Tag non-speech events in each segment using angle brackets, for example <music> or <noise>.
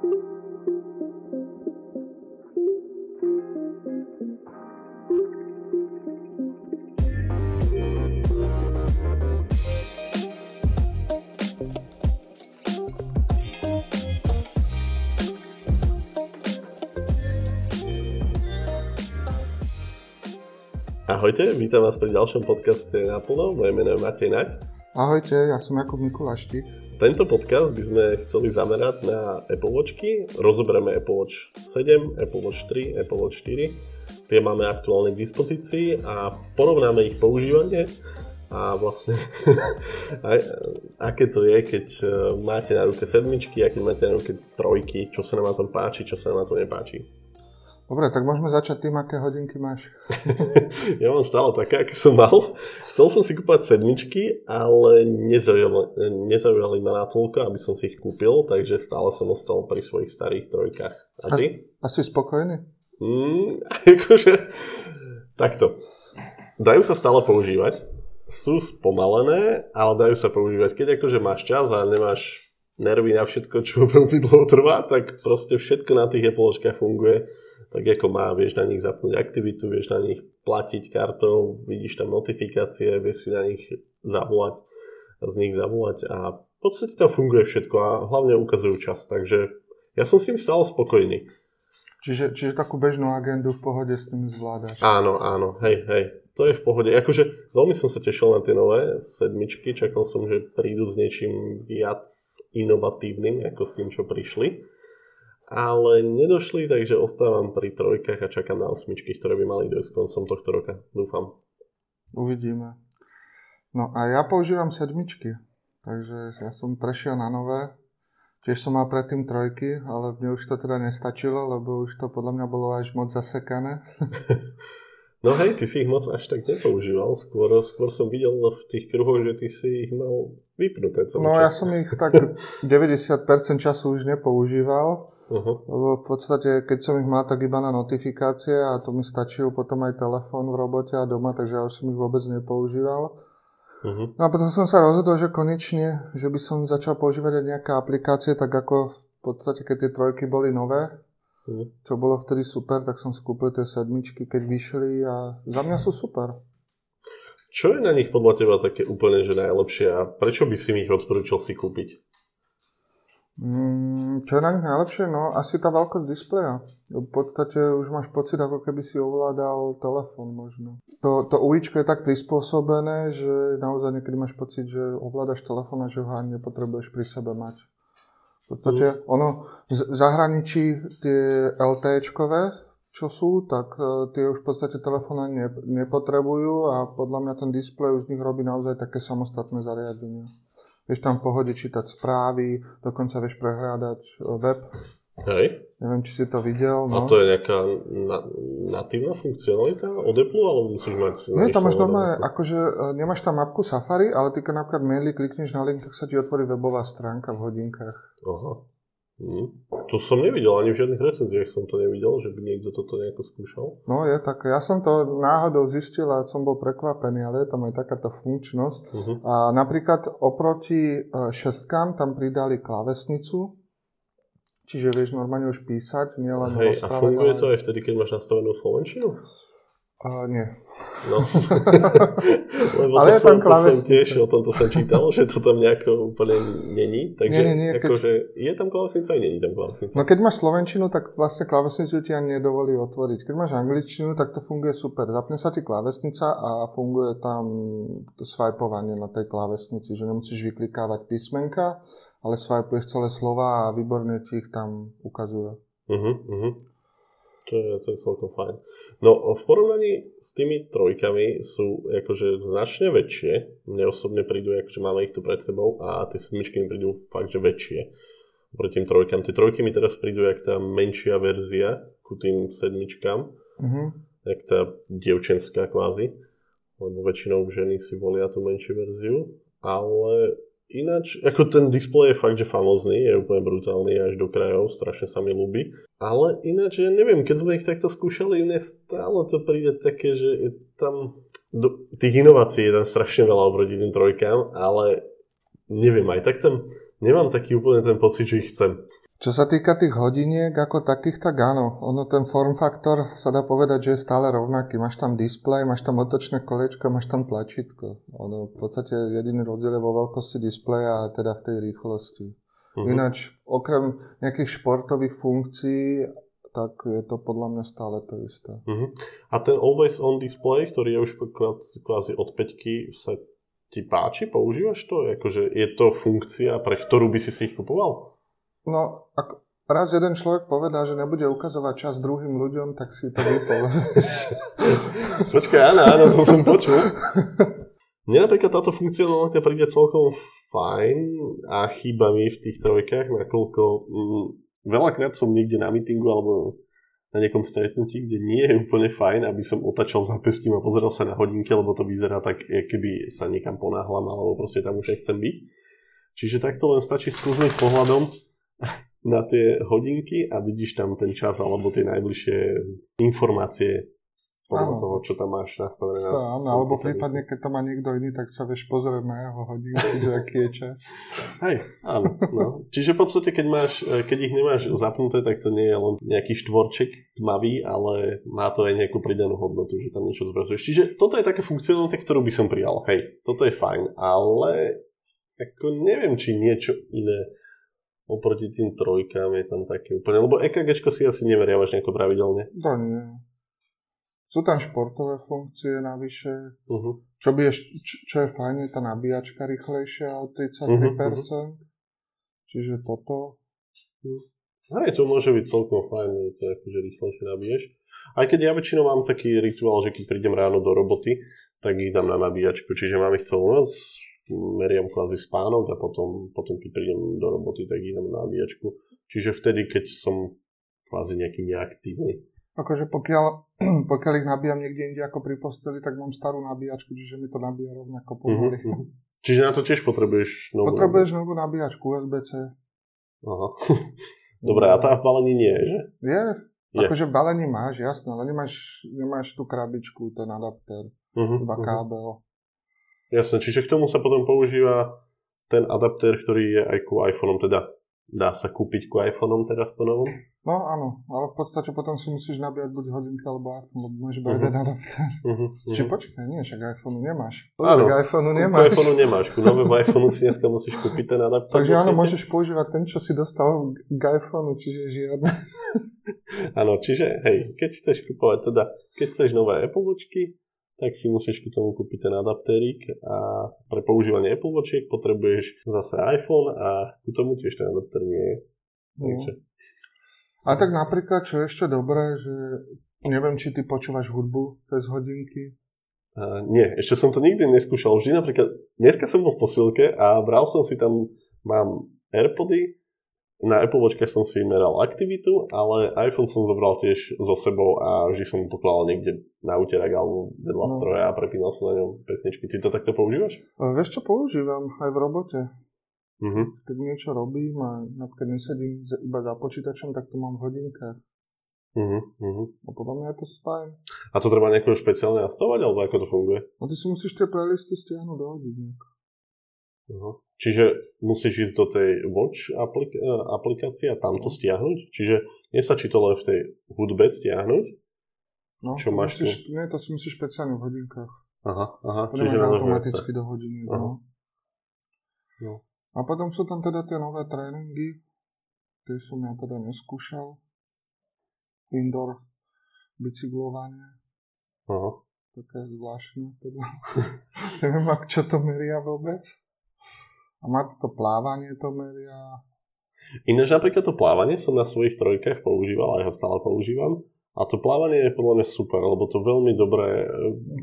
Ahojte, vítam vás pri ďalšom podcaste Naplno. Moje meno je Matej Nať. Ahojte, ja som Jakub Mikuláštik. Tento podcast by sme chceli zamerať na Apple Watchky. Rozoberieme Apple Watch 7, Apple Watch 3, Apple Watch 4. Tie máme aktuálne k dispozícii a porovnáme ich používanie a vlastne <laughs> aké to je, keď e, máte na ruke sedmičky a keď máte na ruke trojky, čo sa nám na tom páči, čo sa nám na tom nepáči. Dobre, tak môžeme začať tým, aké hodinky máš. <laughs> ja mám stále také, aké som mal. Chcel som si kúpať sedmičky, ale nezaujali, nezaujali ma natoľko, aby som si ich kúpil, takže stále som ostal pri svojich starých trojkách. A ty? A, a si spokojný? Mm, <laughs> akože, takto. Dajú sa stále používať. Sú spomalené, ale dajú sa používať. Keď akože máš čas a nemáš nervy na všetko, čo <laughs> veľmi dlho trvá, tak proste všetko na tých Apple funguje tak ako má, vieš na nich zapnúť aktivitu, vieš na nich platiť kartou, vidíš tam notifikácie, vieš si na nich zavolať, z nich zavolať a v podstate tam funguje všetko a hlavne ukazujú čas, takže ja som s tým stále spokojný. Čiže, čiže takú bežnú agendu v pohode s tým zvládaš? Áno, áno, hej, hej, to je v pohode. Akože veľmi som sa tešil na tie nové sedmičky, čakal som, že prídu s niečím viac inovatívnym, ako s tým, čo prišli ale nedošli, takže ostávam pri trojkách a čakám na osmičky, ktoré by mali dojsť koncom tohto roka. Dúfam. Uvidíme. No a ja používam sedmičky, takže ja som prešiel na nové. Tiež som mal predtým trojky, ale mne už to teda nestačilo, lebo už to podľa mňa bolo až moc zasekané. <laughs> No hej, ty si ich moc až tak nepoužíval. Skôr, skôr som videl v tých kruhoch, že ty si ich mal vypnuté celý No čas. ja som ich tak <laughs> 90% času už nepoužíval. Uh-huh. Lebo v podstate, keď som ich mal, tak iba na notifikácie a to mi stačil potom aj telefón v robote a doma, takže ja už som ich vôbec nepoužíval. Uh-huh. No a potom som sa rozhodol, že konečne, že by som začal používať aj nejaké aplikácie, tak ako v podstate, keď tie trojky boli nové, uh-huh. čo bolo vtedy super, tak som skúpil tie sedmičky, keď vyšli a za mňa sú super. Čo je na nich podľa teba také úplne že najlepšie a prečo by si mi ich odporúčal si kúpiť? Mm, čo je na nich najlepšie? No asi tá veľkosť displeja. V podstate už máš pocit, ako keby si ovládal telefón možno. To, to uličko je tak prispôsobené, že naozaj niekedy máš pocit, že ovládaš telefón a že ho ani nepotrebuješ pri sebe mať. V podstate mm. ono, v zahraničí tie LTEčkové, čo sú, tak e, tie už v podstate telefón ani nepotrebujú a podľa mňa ten displej už z nich robí naozaj také samostatné zariadenie. Vieš tam v pohode čítať správy, dokonca vieš prehľadať e, web. Hej. Neviem, či si to videl. No. A to je nejaká na, natívna funkcionalita od Apple, alebo musíš mať... Nie, tam máš normálne, akože e, nemáš tam mapku Safari, ale ty keď napríklad maily klikneš na link, tak sa ti otvorí webová stránka v hodinkách. Aha. Hm. To som nevidel, ani v žiadnych recenziách som to nevidel, že by niekto toto nejako skúšal. No je tak, ja som to náhodou zistil a som bol prekvapený, ale je tam aj takáto funkčnosť. Uh-huh. A napríklad oproti e, šestkám tam pridali klávesnicu, čiže vieš normálne už písať, nielen Hej, a funguje to aj vtedy, keď máš nastavenú Slovenčinu? Uh, nie. No. <laughs> Lebo Ale to je som, tam klávesnica. tiež o tomto som čítal, že to tam nejako úplne není. Takže nie, nie, nie, akože keď... je tam klávesnica, aj není tam klávesnica. No keď máš slovenčinu, tak vlastne klávesnicu ti ani nedovolí otvoriť. Keď máš angličtinu, tak to funguje super. Zapne sa ti klávesnica a funguje tam swipovanie na tej klávesnici, že nemusíš vyklikávať písmenka, ale swipuješ celé slova a výborne ti ich tam ukazuje. Uh-huh, uh-huh. To je, to je celkom fajn. No v porovnaní s tými trojkami sú akože značne väčšie. Mne osobne prídu, akože máme ich tu pred sebou a tie sedmičky mi prídu fakt, že väčšie proti tým trojkám. Tie trojky mi teraz prídu jak tá menšia verzia ku tým sedmičkám. Uh-huh. Jak tá dievčenská kvázi. Lebo väčšinou ženy si volia tú menšiu verziu. Ale Ináč, ako ten displej je fakt, že famózny, je úplne brutálny až do krajov, strašne sa mi ľúbi. Ale ináč, ja neviem, keď sme ich takto skúšali, mne stále to príde také, že je tam, do, tých inovácií je tam strašne veľa oproti tým trojkám, ale neviem, aj tak tam nemám taký úplne ten pocit, že ich chcem. Čo sa týka tých hodiniek ako takých, tak áno. Ono ten form faktor sa dá povedať, že je stále rovnaký. Máš tam displej, máš tam otočné kolečko, máš tam tlačítko. Ono v podstate jediný rozdiel je vo veľkosti displeja a teda v tej rýchlosti. Uh-huh. Ináč, okrem nejakých športových funkcií, tak je to podľa mňa stále to isté. Uh-huh. A ten Always On display, ktorý je už kvázi od 5 sa ti páči? Používaš to? Akože je to funkcia, pre ktorú by si si ich kupoval? No, ak raz jeden človek povedal, že nebude ukazovať čas druhým ľuďom, tak si to vypol. <laughs> Počkaj, áno, áno, to som počul. Mne napríklad táto funkcionalita príde celkom fajn a chýba mi v tých trojkách, nakoľko mm, veľakrát som niekde na meetingu alebo na nejakom stretnutí, kde nie je úplne fajn, aby som otačal zápestím a pozeral sa na hodinky, lebo to vyzerá tak, keby sa niekam ponáhlam, alebo proste tam už nechcem byť. Čiže takto len stačí skúsť pohľadom na tie hodinky a vidíš tam ten čas alebo tie najbližšie informácie podľa áno. toho, čo tam máš nastavené. To, áno, alebo prípadne, keď to má niekto iný, tak sa vieš pozrieť na jeho hodinky, že aký je čas. Hej, áno. No. Čiže v podstate, keď, máš, keď ich nemáš zapnuté, tak to nie je len nejaký štvorček tmavý, ale má to aj nejakú pridanú hodnotu, že tam niečo zobrazuješ. Čiže toto je také funkcionalita, ktorú by som prijal. Hej, toto je fajn, ale ako neviem, či niečo iné oproti tým trojkám je tam také úplne, lebo EKG si asi neveriavaš nejako pravidelne. To nie. Sú tam športové funkcie navyše. Uh-huh. Čo, by je, čo, je fajn, je tá nabíjačka rýchlejšia o 33%. Uh-huh. Čiže toto. Uh-huh. Aj to môže byť celkom fajn, že to akože rýchlejšie nabíješ. Aj keď ja väčšinou mám taký rituál, že keď prídem ráno do roboty, tak ich dám na nabíjačku, čiže mám ich celú noc, meriam kvázi spánok a potom, potom keď prídem do roboty, tak idem na nabíjačku. Čiže vtedy, keď som kvázi nejaký neaktívny. Akože pokiaľ, <clears throat> pokiaľ ich nabíjam niekde inde ako pri posteli, tak mám starú nabíjačku, čiže mi to nabíja rovnako pomaly. Uh-huh. Čiže na to tiež potrebuješ novú Potrebuješ novú nabíjačku USB-C. Aha. <laughs> Dobre, a tá v balení nie je, že? Je. je. Akože v balení máš, jasné, ale nemáš, nemáš tú krabičku, ten adapter, uh-huh, iba uh-huh. kábel. Jasne, čiže k tomu sa potom používa ten adaptér, ktorý je aj ku iPhoneom, teda dá sa kúpiť ku iPhoneom teraz po novom? No áno, ale v podstate potom si musíš nabíjať buď hodinka alebo iPhone, lebo máš iba uh-huh. jeden adaptér. Uh-huh, uh-huh. Či počkaj, nie, však iPhone nemáš. Áno, k iPhone nemáš. Ku iPhone nemáš, ku novému iPhone si dneska musíš kúpiť ten adaptér. Takže áno, môžeš používať ten, čo si dostal k iPhone, čiže žiadne. áno, čiže hej, keď chceš kúpovať teda, keď chceš nové Apple Watchky, tak si musíš k tomu kúpiť ten adaptérik a pre používanie Apple Watchiek potrebuješ zase iPhone a k tomu tiež ten adapter nie je. No. A tak napríklad, čo je ešte dobré, že neviem, či ty počúvaš hudbu cez hodinky. Uh, nie, ešte som to nikdy neskúšal. Vždy napríklad, dneska som bol v posilke a bral som si tam, mám Airpody, na Apple Watch som si meral aktivitu, ale iPhone som zobral tiež so sebou a vždy som pokladal niekde na úterak alebo vedľa no. stroja a prepínal som na ňom pesničky. Ty to takto používaš? Vieš čo, používam aj v robote. Uh-huh. Keď niečo robím a napríklad nesedím iba za počítačom, tak to mám v hodinkách. Uh-huh, uh-huh. A podľa mňa je to fajn. A to treba nejako špeciálne nastavovať, alebo ako to funguje? No ty si musíš tie playlisty stiahnuť do hodinek. Uh-huh. Čiže musíš ísť do tej Watch aplik- e, aplikácie a tam to stiahnuť? Čiže nestačí to len v tej hudbe stiahnuť? No, Čo máš musíš, tu? Nie, to si musíš špeciálne v hodinkách. Aha, aha. To čiže automaticky do hodiny. No. no. A potom sú tam teda tie nové tréningy. Tie som ja teda neskúšal. Indoor bicyklovanie. Aha. Také zvláštne. Teda. <laughs> Neviem, čo to meria vôbec. A má to plávanie, to meria. Ináč napríklad to plávanie som na svojich trojkách používal, aj ho stále používam. A to plávanie je podľa mňa super, lebo to veľmi dobre e,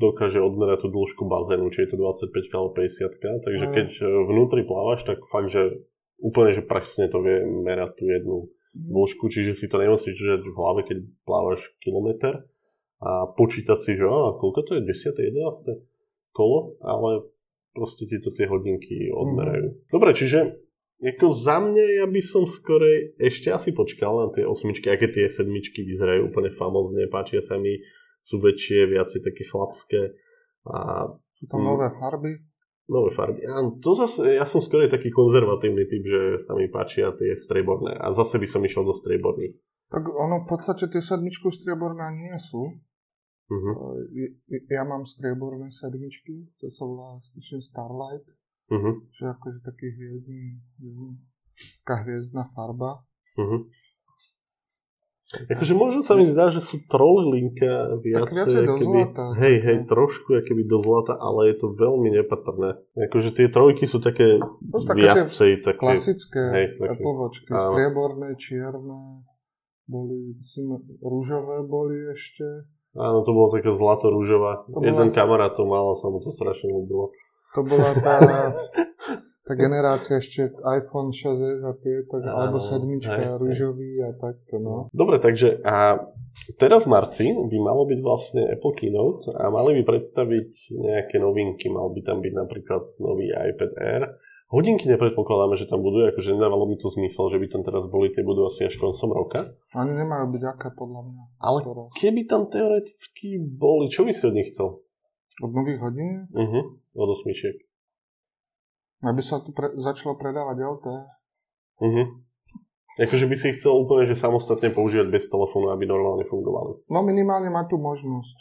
dokáže odmerať tú dĺžku bazénu, či je to 25 alebo 50 takže mm. keď e, vnútri plávaš, tak fakt, že úplne, že presne to vie merať tú jednu mm. dĺžku, čiže si to nemusíš držať v hlave, keď plávaš kilometr a počítať si, že á, koľko to je, 10. 11. kolo, ale proste ti to tie hodinky odmerajú. Mm. Dobre, čiže ako za mňa ja by som skorej ešte asi počkal na tie osmičky, aké tie sedmičky vyzerajú úplne famozne, páčia sa mi, sú väčšie, viacej také chlapské. A, sú tam mm, nové farby? Nové farby. Ja, to zase, ja som skôr taký konzervatívny typ, že sa mi páčia tie strieborné. A zase by som išiel do strieborných. Tak ono v podstate tie sedmičky strieborné nie sú. Uh-huh. Ja mám strieborné sedmičky, to sa volá Starlight, Uh-huh. že akože taký hviezdny, taká hviezdna farba. Uh-huh. Akože možno sa mi zdá, že sú troly linka viacej, viacej do keby, zlata. hej, hej, trošku keby do zlata, ale je to veľmi nepatrné. Akože tie trojky sú také To sú viacej také, Klasické hej, také, áno. strieborné, čierne, boli, myslím, rúžové boli ešte. áno, to bolo také zlato-rúžová. Bola- Jeden kamarát to mal a sa mu to strašne ľúbilo. To bola tá, tá generácia ešte iPhone 6s a tieto, alebo Áno, sedmička, hej, hej. rúžový a takto, no. Dobre, takže a teraz v marci by malo byť vlastne Apple Keynote a mali by predstaviť nejaké novinky. Mal by tam byť napríklad nový iPad Air. Hodinky nepredpokladáme, že tam budú, akože nedávalo by to zmysel, že by tam teraz boli, tie budú asi až koncom roka. Oni nemajú byť aké, podľa mňa. Ale Teraz. keby tam teoreticky boli, čo by si od nich chcel? Od nových hodín, Uh-huh, od osmičiek. aby sa tu pre, začalo predávať LTE. Uh-huh. Akože by si ich chcel úplne, že samostatne používať bez telefónu, aby normálne fungovali. No minimálne má tu možnosť.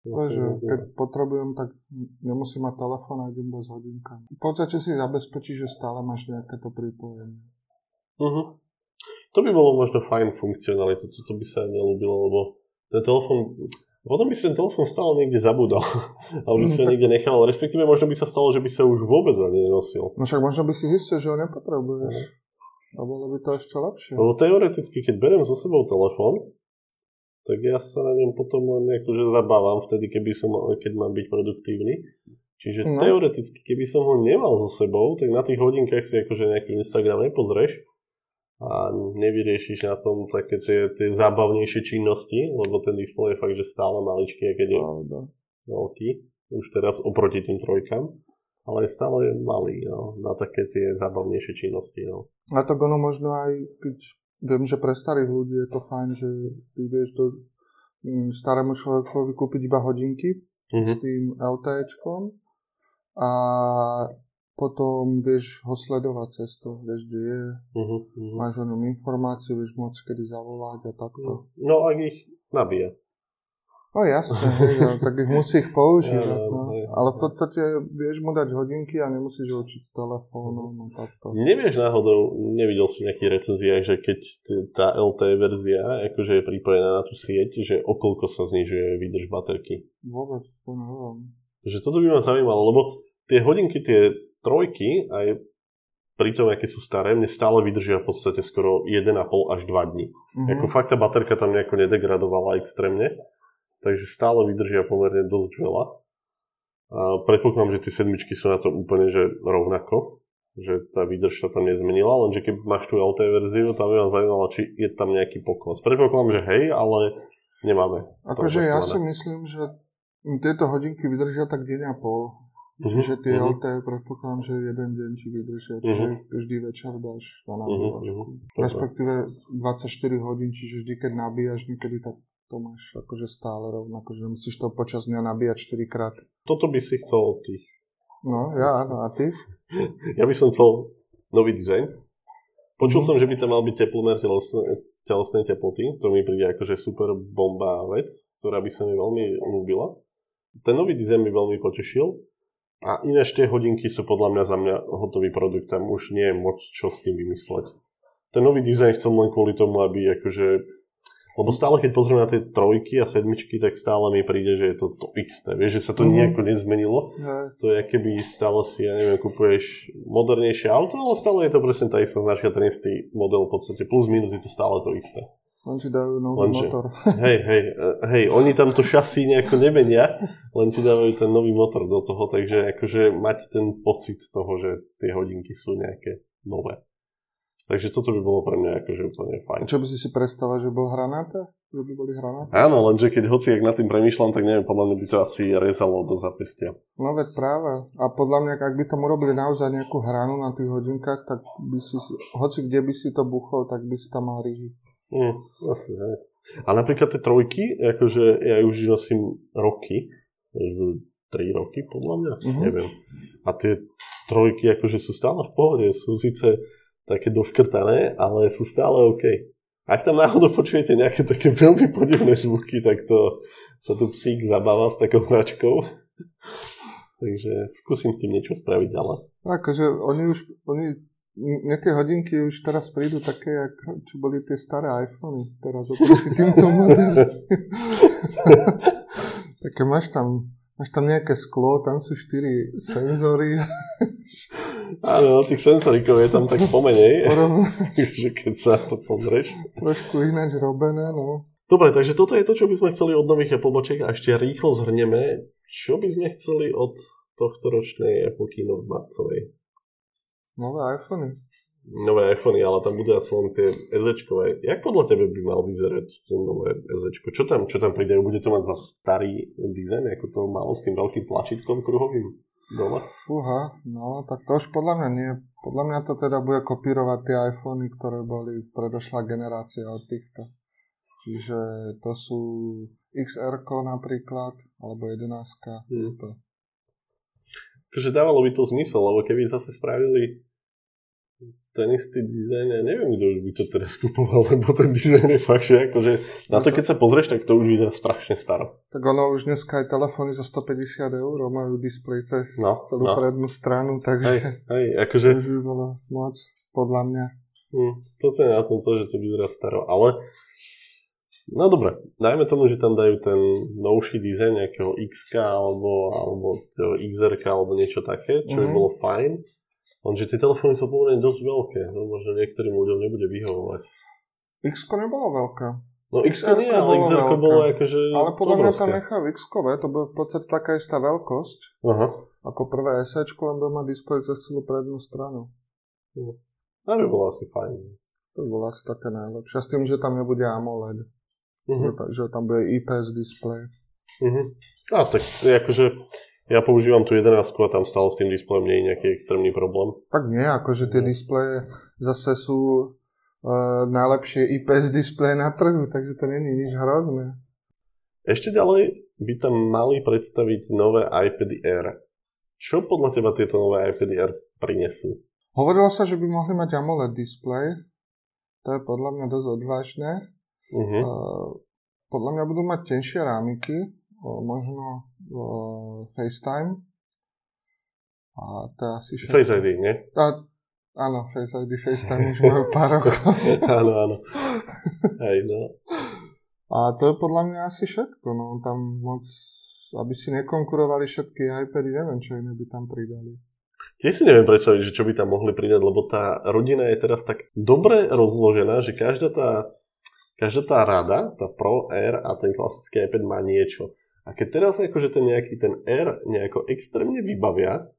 No, Vieš, že keď potrebujem, tak nemusím mať telefón a idem bez hodinka. V podstate si zabezpečí, že stále máš nejaké to pripojenie. Uh-huh. To by bolo možno fajn funkcionalita, toto by sa nelúbilo, lebo ten telefón, potom by si ten telefón stále niekde zabudol, <laughs> alebo by si ho Mm, tak- niekde nechal, respektíve možno by sa stalo, že by sa už vôbec ani nenosil. No však možno by si zistil, že ho nepotrebuješ. Mhm. A bolo by to ešte lepšie. Lebo teoreticky, keď beriem so sebou telefón, tak ja sa na ňom potom len akože zabávam vtedy, keby som, keď mám byť produktívny. Čiže No. teoreticky, keby som ho nemal so sebou, tak na tých hodinkách si akože nejaký Instagram nepozrieš a nevyriešiš na tom také tie, tie zábavnejšie činnosti, lebo ten displej je fakt, že stále maličký, aj keď je Pravda. veľký, už teraz oproti tým trojkám, ale stále je malý no, na také tie zábavnejšie činnosti. No. A tak ono možno aj, keď viem, že pre starých ľudí je to fajn, že ty vieš do mm, starému človekovi kúpiť iba hodinky Mhm. s tým LTEčkom a potom vieš ho sledovať cestu, vieš, kde je, Uh-huh, uh-huh. Máš o ňom informácie, vieš môcť kedy zavolať a takto. No ak ich nabíja. No jasné, hej, no, tak ich musí ich používať, <laughs> Ja, no. hej. Ale v podstate vieš mu dať hodinky a nemusíš ho učiť s telefónom, no takto. Nevieš náhodou, nevidel si v nejakých recenziách, že keď tá LTE verzia akože je pripojená na tú sieť, že o koľko sa znižuje výdrž baterky. Vôbec to neviem. Takže toto by ma zaujímalo, lebo tie hodinky, tie trojky, aj pri tom, aké sú staré, mne stále vydržia v podstate skoro 1,5 až 2 dní. Mhm. Ako fakt tá baterka tam nejako nedegradovala extrémne, takže stále vydržia pomerne dosť veľa. A predpokladám, že tie sedmičky sú na to úplne že rovnako, že tá výdrž sa tam nezmenila, lenže keď máš tú LTE verziu, tam by ma zaujímalo, či je tam nejaký pokles. Predpokladám, že hej, ale nemáme. Akože ja si myslím, že tieto hodinky vydržia tak deň a pol. Mhm, Čiže tie mhm. LTE predpokladám, že jeden deň ti vydržia. Čiže vždy večer dáš na nabíjačku. mhm. Dobre. Respektíve 24 hodín, čiže vždy keď nabíjaš niekedy, tak to máš akože stále rovnako, že musíš to počas dňa nabíjať 4 krát. Toto by si chcel od tých. No, ja áno, a ty? <laughs> Ja by som chcel nový dizajn. Počul Mhm. som, že by tam mal byť teplomer telesnej, telesnej teploty. To mi príde akože super bomba vec, ktorá by sa mi veľmi ľúbila. Ten nový dizajn mi veľmi potešil. A ináč tie hodinky sú podľa mňa za mňa hotový produkt. Tam už nie je moc čo s tým vymysleť. Ten nový dizajn chcem len kvôli tomu, aby akože... Lebo stále, keď pozriem na tie trojky a sedmičky, tak stále mi príde, že je to to isté. Vieš, že sa to Mhm. nejako nezmenilo. Hej. To je, keby stále si, ja neviem, kupuješ modernejšie auto, ale stále je to presne tá istá značka, ten istý model v podstate. Plus minus je to stále to isté. Len ti dajú nový Lenže- motor. <laughs> Hej, hej, eh, hej, oni tam to šasí nejako nemenia, len ti dávajú ten nový motor do toho, takže akože mať ten pocit toho, že tie hodinky sú nejaké nové. Takže toto by bolo pre mňa akože úplne fajn. Čo by si si predstavoval, že bol hranaté? Že by boli hranaté? Áno, lenže keď hoci ak nad tým premýšľam, tak neviem, podľa mňa by to asi rezalo do zapestia. No veď práve. A podľa mňa, ak by tomu robili naozaj nejakú hranu na tých hodinkách, tak by si, hoci kde by si to buchol, tak by si tam mal ryhy. Mm, asi, hej. A napríklad tie trojky, akože ja už nosím roky, 3 roky, podľa mňa, Mhm. neviem. A tie trojky akože sú stále v pohode, sú síce také doškrtané, ale sú stále OK. Ak tam náhodou počujete nejaké také veľmi podivné zvuky, tak to sa tu psík zabáva s takou hračkou. Takže skúsim s tým niečo spraviť, ale Akože oni už, oni, mne tie hodinky už teraz prídu také, jak, čo boli tie staré iPhony, teraz oproti <laughs> týmto moderným. <laughs> také máš tam, máš tam nejaké sklo, tam sú štyri senzory, <laughs> áno, tých sensorikov je tam tak pomenej, že keď sa to pozrieš. trošku ináč robené, no. Dobre, takže toto je to, čo by sme chceli od nových Apple a ešte rýchlo zhrnieme, čo by sme chceli od tohto ročnej Apple Keynote marcovej. Nové iPhony. Nové iPhony, ale tam budú asi len tie SEčkové. Jak podľa tebe by mal vyzerať to nové SEčko? Čo tam, čo tam príde? Bude to mať za starý dizajn, ako to malo s tým veľkým tlačítkom kruhovým doma? Fúha, no tak to už podľa mňa nie. Podľa mňa to teda bude kopírovať tie iPhony, ktoré boli predošlá generácia od týchto. Čiže to sú XR napríklad, alebo 11. Hmm. To. Takže dávalo by to zmysel, lebo keby zase spravili ten istý dizajn, ja neviem, kto by to teraz kupoval, <laughs> lebo ten dizajn je fakt, že akože, na to keď sa pozrieš, tak to už vyzerá strašne staro. Tak ono už dneska aj telefóny za 150 eur majú displej cez No, celú no. prednú stranu, Hej, takže hej, to akože, už by bolo moc, podľa mňa. hm, toto je na tom to, že to vyzerá staro, ale No dobre, dajme tomu, že tam dajú ten novší dizajn nejakého XK alebo, alebo XR alebo niečo také, čo by Mhm. bolo fajn. Lenže tie telefóny sú pomerne dosť veľké, no možno niektorým ľuďom nebude vyhovovať. x nebolo veľké. No XR nie, ale veľké. bolo akože Ale podľa mňa tam nechajú x to bude v podstate taká istá veľkosť, Aha, ako prvé SE, len bude mať displej cez celú prednú stranu. to by bolo asi fajn. To bolo asi také najlepšie. A s tým, že tam nebude AMOLED. Mhm. Že, že tam bude IPS displej. Mhm. A tak akože, ja používam tú 11 a tam stále s tým displejom nie je nejaký extrémny problém. Tak nie, akože tie No. displeje zase sú uh, najlepšie IPS displeje na trhu, takže to není nič hrozné. Ešte ďalej by tam mali predstaviť nové iPad Air. Čo podľa teba tieto nové iPad Air prinesú? Hovorilo sa, že by mohli mať AMOLED displej. To je podľa mňa dosť odvážne. Uh-huh. Uh, podľa mňa budú mať tenšie rámiky, možno FaceTime. A to asi všetko. Face ID, nie? A, áno, Face ID, FaceTime už majú pár rokov. <laughs> áno, áno. Hej, no. A to je podľa mňa asi všetko. No, tam moc, aby si nekonkurovali všetky iPady, neviem, čo iné by tam pridali. Tiež si neviem predstaviť, že čo by tam mohli pridať, lebo tá rodina je teraz tak dobre rozložená, že každá tá, každá tá rada, tá Pro Air a ten klasický iPad má niečo. A keď teraz akože ten nejaký ten Air nejako extrémne vybavia,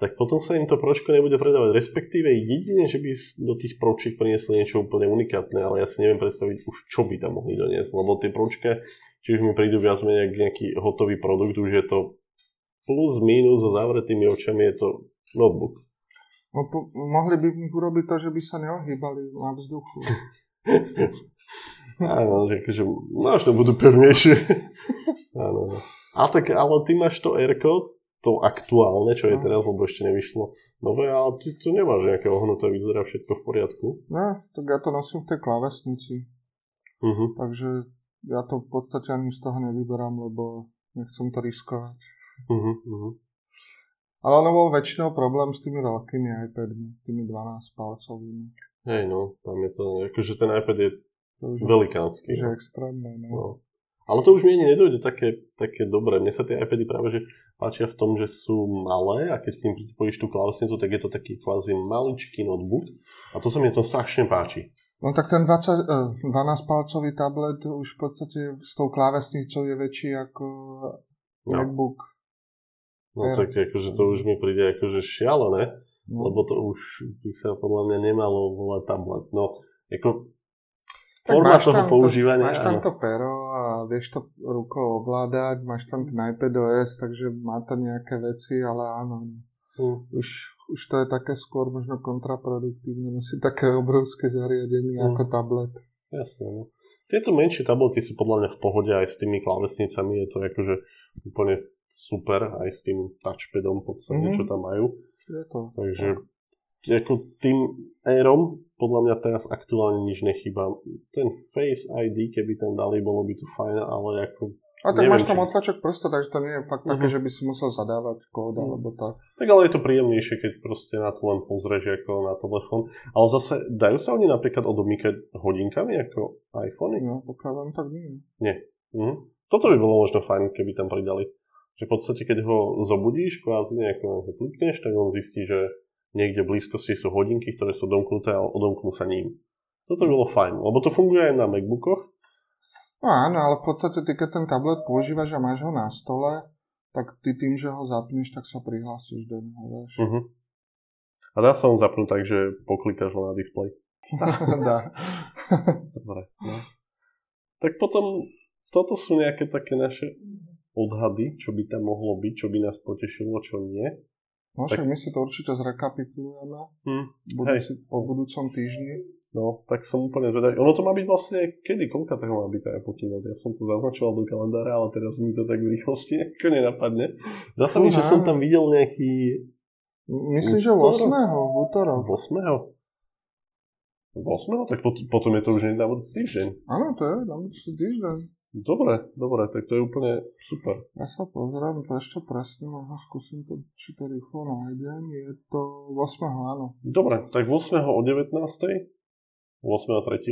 tak potom sa im to pročko nebude predávať. Respektíve jedine, že by do tých pročiek priniesli niečo úplne unikátne, ale ja si neviem predstaviť už čo by tam mohli doniesť, lebo tie pročka, či už mi prídu viac menej nejaký hotový produkt, už je to plus minus so zavretými očami, je to notebook. No, po, mohli by v nich urobiť to, že by sa neohýbali na vzduchu. <laughs> Áno, že akože možno budú pevnejšie. Áno. no. A tak, ale ty máš to Airko, to aktuálne, čo je No. teraz, lebo ešte nevyšlo nové, ale ty tu nemáš nejaké ohnuté, vyzerá všetko v poriadku. No, tak ja to nosím v tej klávesnici. Uh-huh. Takže ja to v podstate ani z toho nevyberám, lebo nechcem to riskovať. Uh-huh. Uh-huh. Ale ono bol väčšinou problém s tými veľkými iPadmi, tými 12 palcovými. Hej no, tam je to, akože ten iPad je To už velikánsky. je No. extrémne. No. No. Ale to už mi ani nedojde také, také dobré. Mne sa tie iPady práve že páčia v tom, že sú malé a keď k ním pripojíš tú klávesnicu, tak je to taký kvázi maličký notebook a to sa mi to strašne páči. no tak ten 20, eh, 12-palcový tablet už v podstate s tou klávesnicou je väčší ako No. MacBook. No Air. tak akože to už mi príde akože šialené, No. lebo to už by sa podľa mňa nemalo volať tablet. No, ako forma toho tam používania, To, máš tam áno. to pero a vieš to rukou ovládať, máš tam ten iPad OS, takže má to nejaké veci, ale áno. no. Hm. Už, už to je také skôr možno kontraproduktívne nosiť také obrovské zariadenie Mm. ako tablet. Jasné, no. Tieto menšie tablety sú podľa mňa v pohode aj s tými klávesnicami, je to akože úplne super, aj s tým touchpadom v podstate, mm-hmm. čo tam majú. Je to. Takže ako tým Airom podľa mňa teraz aktuálne nič nechýba. Ten Face ID, keby ten dali, bolo by to fajn, ale ako a tak Neviem, máš tam či... otlačok prsta, takže to nie je fakt také, uh-huh. že by si musel zadávať kód uh-huh. alebo tak. Tak ale je to príjemnejšie, keď proste na to len pozrieš ako na telefón. Ale zase, dajú sa oni napríklad odomýkať hodinkami ako iPhony? No, pokiaľ len tak nie. Nie. Uh-huh. Toto by bolo možno fajn, keby tam pridali. Že v podstate, keď ho zobudíš, kvázi nejako klikneš, tak on zistí, že niekde v blízkosti sú hodinky, ktoré sú domknuté a odomknú sa ním. Toto bolo fajn, lebo to funguje aj na MacBookoch, No áno, ale v podstate ty keď ten tablet používaš a máš ho na stole, tak ty tým, že ho zapneš, tak sa prihlásiš do neho, vieš. Uh-huh. A dá sa on zapnúť tak, že poklikáš ho na displej? <laughs> dá. Dobre, no. Tak potom, toto sú nejaké také naše odhady, čo by tam mohlo byť, čo by nás potešilo, čo nie. No však my si to určite zrekapitulujeme hmm. budúci, po budúcom týždni. No, tak som úplne zvedavý. Ono to má byť vlastne kedy? Koľka toho má byť aj Keynote? Ja som to zaznačoval do kalendára, ale teraz mi to tak v rýchlosti <laughs> ako nenapadne. Zdá sa mi, že som tam videl nejaký... Myslím, že 8. v útorok. 8. 8. Tak pot- potom je to už na budúci týždeň. Áno, to je na budúci týždeň. Dobre, dobre, tak to je úplne super. Ja sa to ešte presne, možno skúsim to, či to rýchlo nájdem. Je to 8. áno. Dobre, tak 8. o 19. 8.3.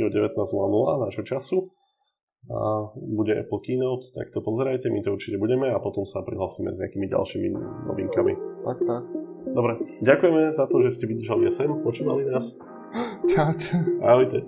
o 19.00 nášho času a bude Apple Keynote, tak to pozerajte, my to určite budeme a potom sa prihlásime s nejakými ďalšími novinkami. Tak, tak. Dobre, ďakujeme za to, že ste vydržali sem, počúvali nás. Čaute. Ahojte.